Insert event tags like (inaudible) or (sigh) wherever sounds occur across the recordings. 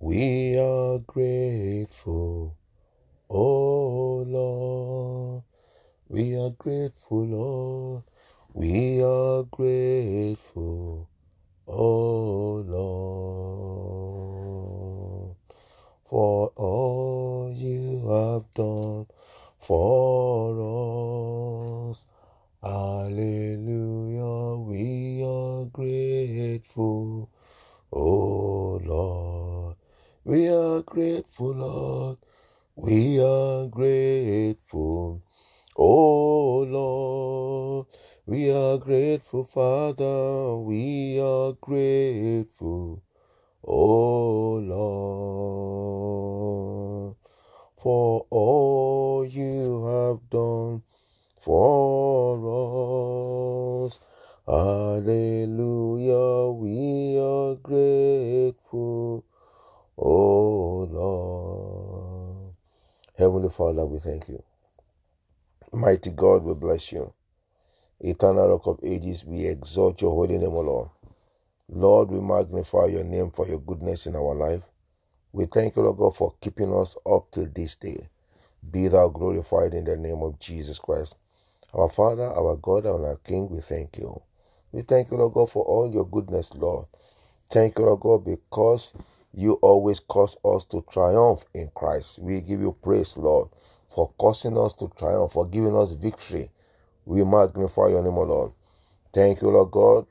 We are grateful, oh Lord. We are grateful, Lord. We are grateful, oh Lord, for all you have done for us. Hallelujah. We are grateful, oh Lord. We are grateful, Lord. We are grateful. Oh Lord, we are grateful, Father. We are grateful. Oh Lord, for all you have done for us. Hallelujah, we are grateful. Oh Lord. Heavenly Father, we thank you. Mighty God, we bless you. Eternal Rock of Ages, we exalt your holy name, O Lord. Lord, we magnify your name for your goodness in our life. We thank you, Lord God, for keeping us up till this day. Be thou glorified in the name of Jesus Christ. Our Father, our God, and our King, we thank you. We thank you, Lord God, for all your goodness, Lord. Thank you, Lord God, because you always cause us to triumph in Christ. We give you praise, Lord, for causing us to triumph, for giving us victory. We magnify your name, O Lord. Thank you, Lord God,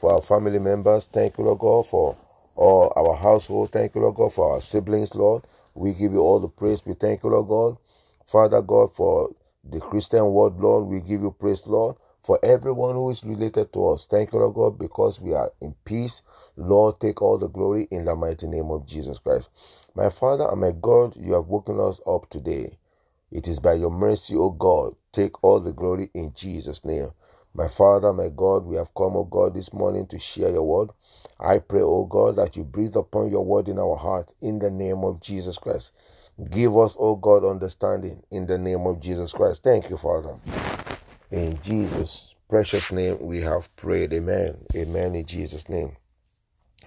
for our family members. Thank you, Lord God, for all our household. Thank you, Lord God, for our siblings, Lord. We give you all the praise. We thank you, Lord God. Father God, for the Christian world, Lord, we give you praise, Lord, for everyone who is related to us. Thank you, Lord God, because we are in peace. Lord, take all the glory in the mighty name of Jesus Christ. My Father and my God, you have woken us up today. It is by your mercy, O God. Take all the glory in Jesus' name. My Father, my God, we have come, O God, this morning to share your word. I pray, O God, that you breathe upon your word in our heart in the name of Jesus Christ. Give us, O God, understanding in the name of Jesus Christ. Thank you, Father. In Jesus' precious name, we have prayed. Amen. Amen. In Jesus' name.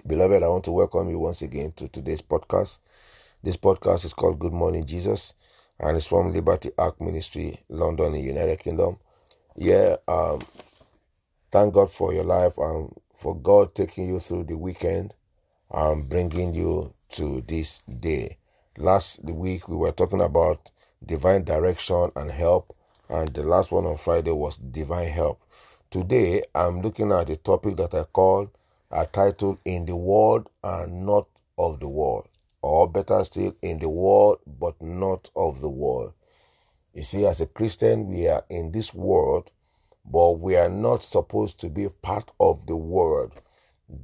Beloved, I want to welcome you once again to today's podcast. This podcast is called Good Morning Jesus and it's from Liberty Ark Ministry, London, in United Kingdom. Yeah, um, thank God for your life and for God taking you through the weekend and bringing you to this day. Last week we were talking about divine direction and help, and the last one on Friday was divine help. Today I'm looking at a topic that I call a title in the world and not of the world, or better still, in the world but not of the world. You see, as a Christian, we are in this world, but we are not supposed to be part of the world.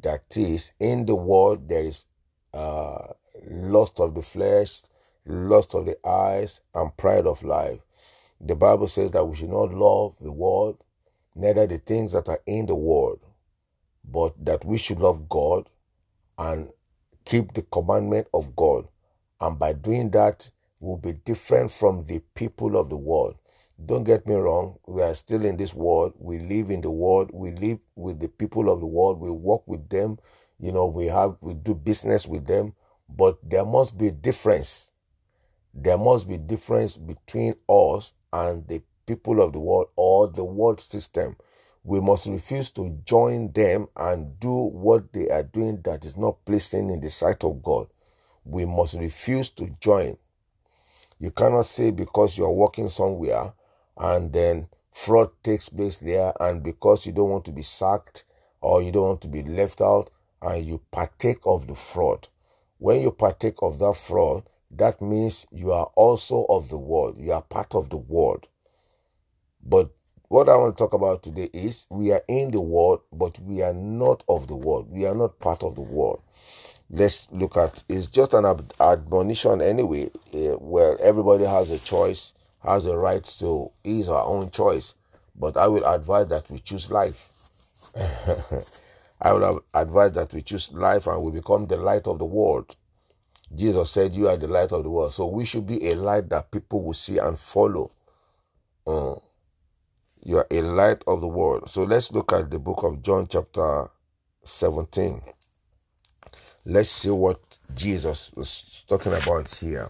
That is, in the world, there is uh, lust of the flesh, lust of the eyes, and pride of life. The Bible says that we should not love the world, neither the things that are in the world, but that we should love God and keep the commandment of God. And by doing that, we'll be different from the people of the world. Don't get me wrong, we are still in this world. We live in the world. We live with the people of the world. We work with them. You know, we have we do business with them, but there must be a difference. There must be difference between us and the people of the world or the world system. We must refuse to join them and do what they are doing that is not pleasing in the sight of God. We must refuse to join. You cannot say because you're working somewhere and then fraud takes place there, and because you don't want to be sacked or you don't want to be left out, and you partake of the fraud. When you partake of that fraud, that means you are also of the world. You are part of the world. But what I want to talk about today is we are in the world, but we are not of the world. We are not part of the world. Let's look at it's just an ad- admonition anyway, uh, where everybody has a choice, has a right to his or her own choice. But I will advise that we choose life. (laughs) I will advise that we choose life and we become the light of the world. Jesus said, You are the light of the world. So we should be a light that people will see and follow. Uh, you are a light of the world. So let's look at the book of John, chapter 17. let's see what Jesus was talking about here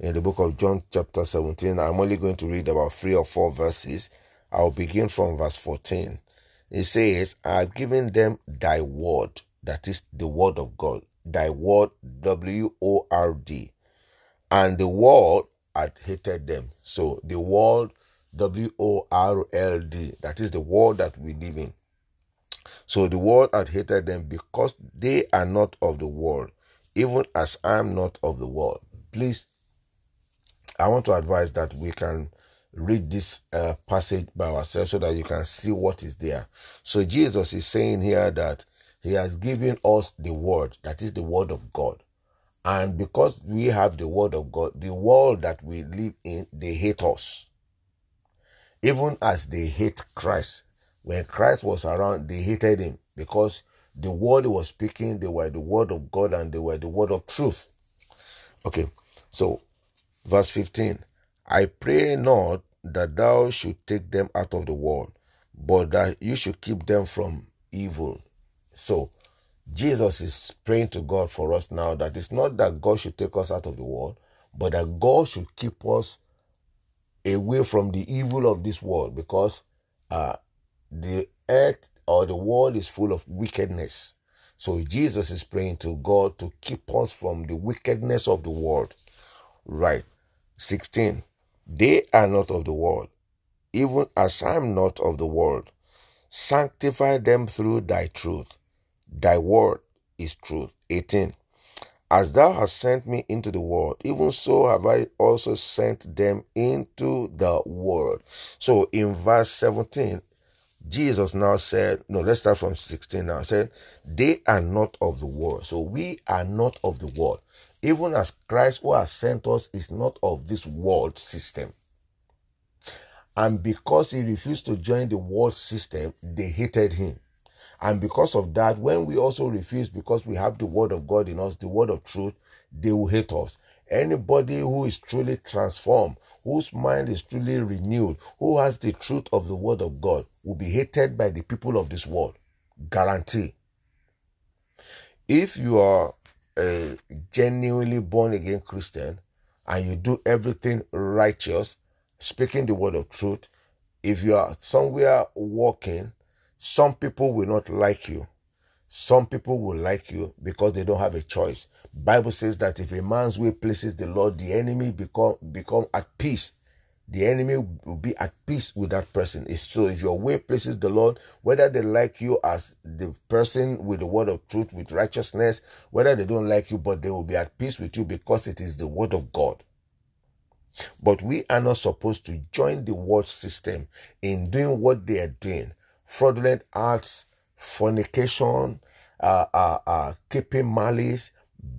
in the book of John, chapter 17. I'm only going to read about three or four verses. I'll begin from verse 14. It says, I've given them thy word, that is the word of God, thy word, W O R D. And the world had hated them. So the world, W O R L D, that is the world that we live in. So the world had hated them because they are not of the world, even as I am not of the world. Please, I want to advise that we can read this uh, passage by ourselves so that you can see what is there. So Jesus is saying here that he has given us the word, that is the word of God. And because we have the word of God, the world that we live in, they hate us. Even as they hate Christ. When Christ was around, they hated him because the word he was speaking, they were the word of God and they were the word of truth. Okay, so verse 15 I pray not that thou should take them out of the world, but that you should keep them from evil. So, Jesus is praying to God for us now that it's not that God should take us out of the world, but that God should keep us away from the evil of this world because uh, the earth or the world is full of wickedness. So Jesus is praying to God to keep us from the wickedness of the world. Right. 16. They are not of the world, even as I am not of the world. Sanctify them through thy truth. Thy word is truth. 18. As thou hast sent me into the world, even so have I also sent them into the world. So in verse 17, Jesus now said, no, let's start from 16 now. Said, they are not of the world. So we are not of the world. Even as Christ who has sent us is not of this world system. And because he refused to join the world system, they hated him. And because of that, when we also refuse, because we have the word of God in us, the word of truth, they will hate us. Anybody who is truly transformed, whose mind is truly renewed, who has the truth of the word of God, will be hated by the people of this world. Guarantee. If you are a genuinely born again Christian and you do everything righteous, speaking the word of truth, if you are somewhere walking some people will not like you. Some people will like you because they don't have a choice. Bible says that if a man's way pleases the Lord, the enemy become become at peace. The enemy will be at peace with that person. So if your way pleases the Lord, whether they like you as the person with the word of truth, with righteousness, whether they don't like you, but they will be at peace with you because it is the word of God. But we are not supposed to join the world system in doing what they are doing fraudulent acts, fornication, uh, uh, uh, keeping malice,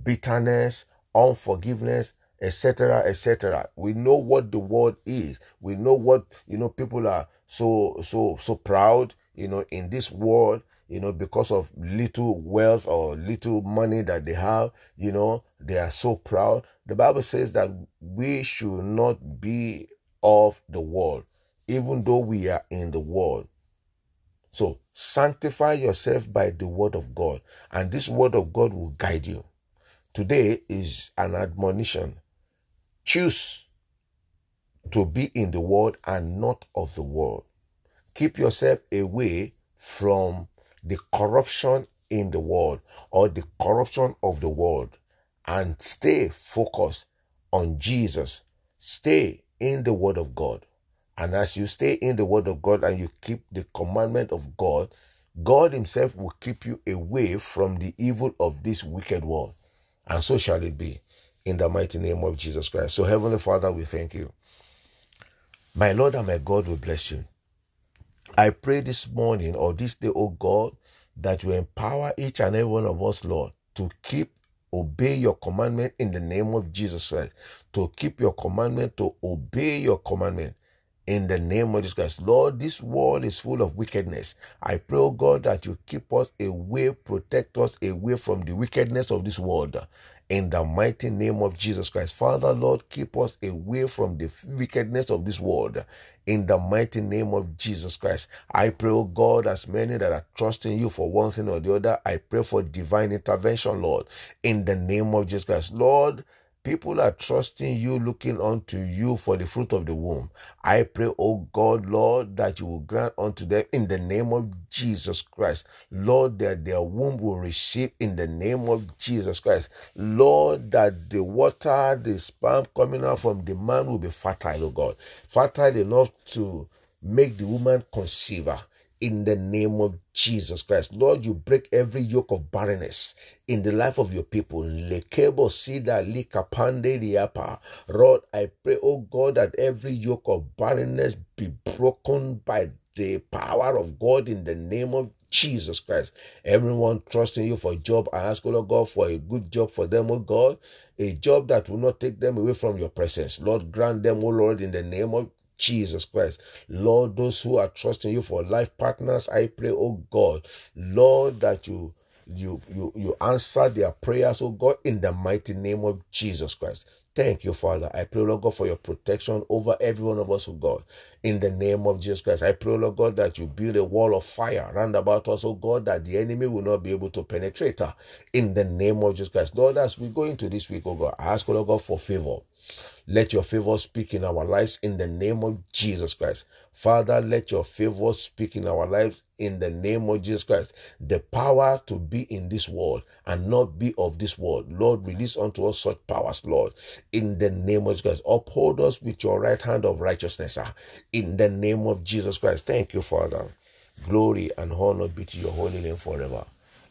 bitterness, unforgiveness, etc., etc. We know what the word is. We know what you know. People are so so so proud, you know, in this world, you know, because of little wealth or little money that they have. You know, they are so proud. The Bible says that we should not be of the world, even though we are in the world. So sanctify yourself by the word of God, and this word of God will guide you. Today is an admonition. Choose to be in the world and not of the world. Keep yourself away from the corruption in the world or the corruption of the world and stay focused on Jesus. Stay in the Word of God. And as you stay in the word of God and you keep the commandment of God, God Himself will keep you away from the evil of this wicked world. And so shall it be in the mighty name of Jesus Christ. So, Heavenly Father, we thank you. My Lord and my God, we bless you. I pray this morning or this day, oh God, that you empower each and every one of us, Lord, to keep obey your commandment in the name of Jesus Christ, to keep your commandment, to obey your commandment in the name of Jesus Christ. Lord, this world is full of wickedness. I pray, oh God, that you keep us away, protect us away from the wickedness of this world. In the mighty name of Jesus Christ. Father, Lord, keep us away from the wickedness of this world. In the mighty name of Jesus Christ. I pray, oh God, as many that are trusting you for one thing or the other, I pray for divine intervention, Lord. In the name of Jesus Christ. Lord, People are trusting you, looking unto you for the fruit of the womb. I pray, oh God, Lord, that you will grant unto them in the name of Jesus Christ. Lord, that their womb will receive in the name of Jesus Christ. Lord, that the water, the sperm coming out from the man will be fertile, oh God. Fertile enough to make the woman conceive in the name of Jesus Christ. Lord, you break every yoke of barrenness in the life of your people. Lekebo sida likapande diapa. Lord, I pray, oh God, that every yoke of barrenness be broken by the power of God in the name of Jesus Christ. Everyone trusting you for a job, I ask, oh God, for a good job for them, oh God, a job that will not take them away from your presence. Lord, grant them, oh Lord, in the name of Jesus Christ. Lord, those who are trusting you for life partners, I pray, oh God, Lord, that you you you you answer their prayers, oh God, in the mighty name of Jesus Christ. Thank you, Father. I pray, Lord God, for your protection over every one of us, oh God. In the name of Jesus Christ. I pray, Lord God, that you build a wall of fire round about us, oh God, that the enemy will not be able to penetrate her. In the name of Jesus Christ. Lord, as we go into this week, oh God, I ask, Lord God, for favor. Let your favor speak in our lives in the name of Jesus Christ. Father, let your favor speak in our lives in the name of Jesus Christ. The power to be in this world and not be of this world. Lord, release unto us such powers, Lord, in the name of Jesus Christ. Uphold us with your right hand of righteousness, ah, in the name of Jesus Christ. Thank you, Father. Glory and honor be to your holy name forever.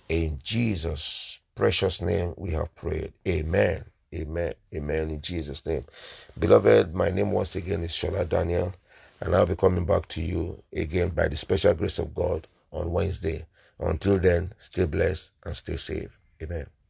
In Jesus' precious name we have prayed. Amen. Amen. Amen. In Jesus' name. Beloved, my name once again is Shola Daniel, and I'll be coming back to you again by the special grace of God on Wednesday. Until then, stay blessed and stay safe. Amen.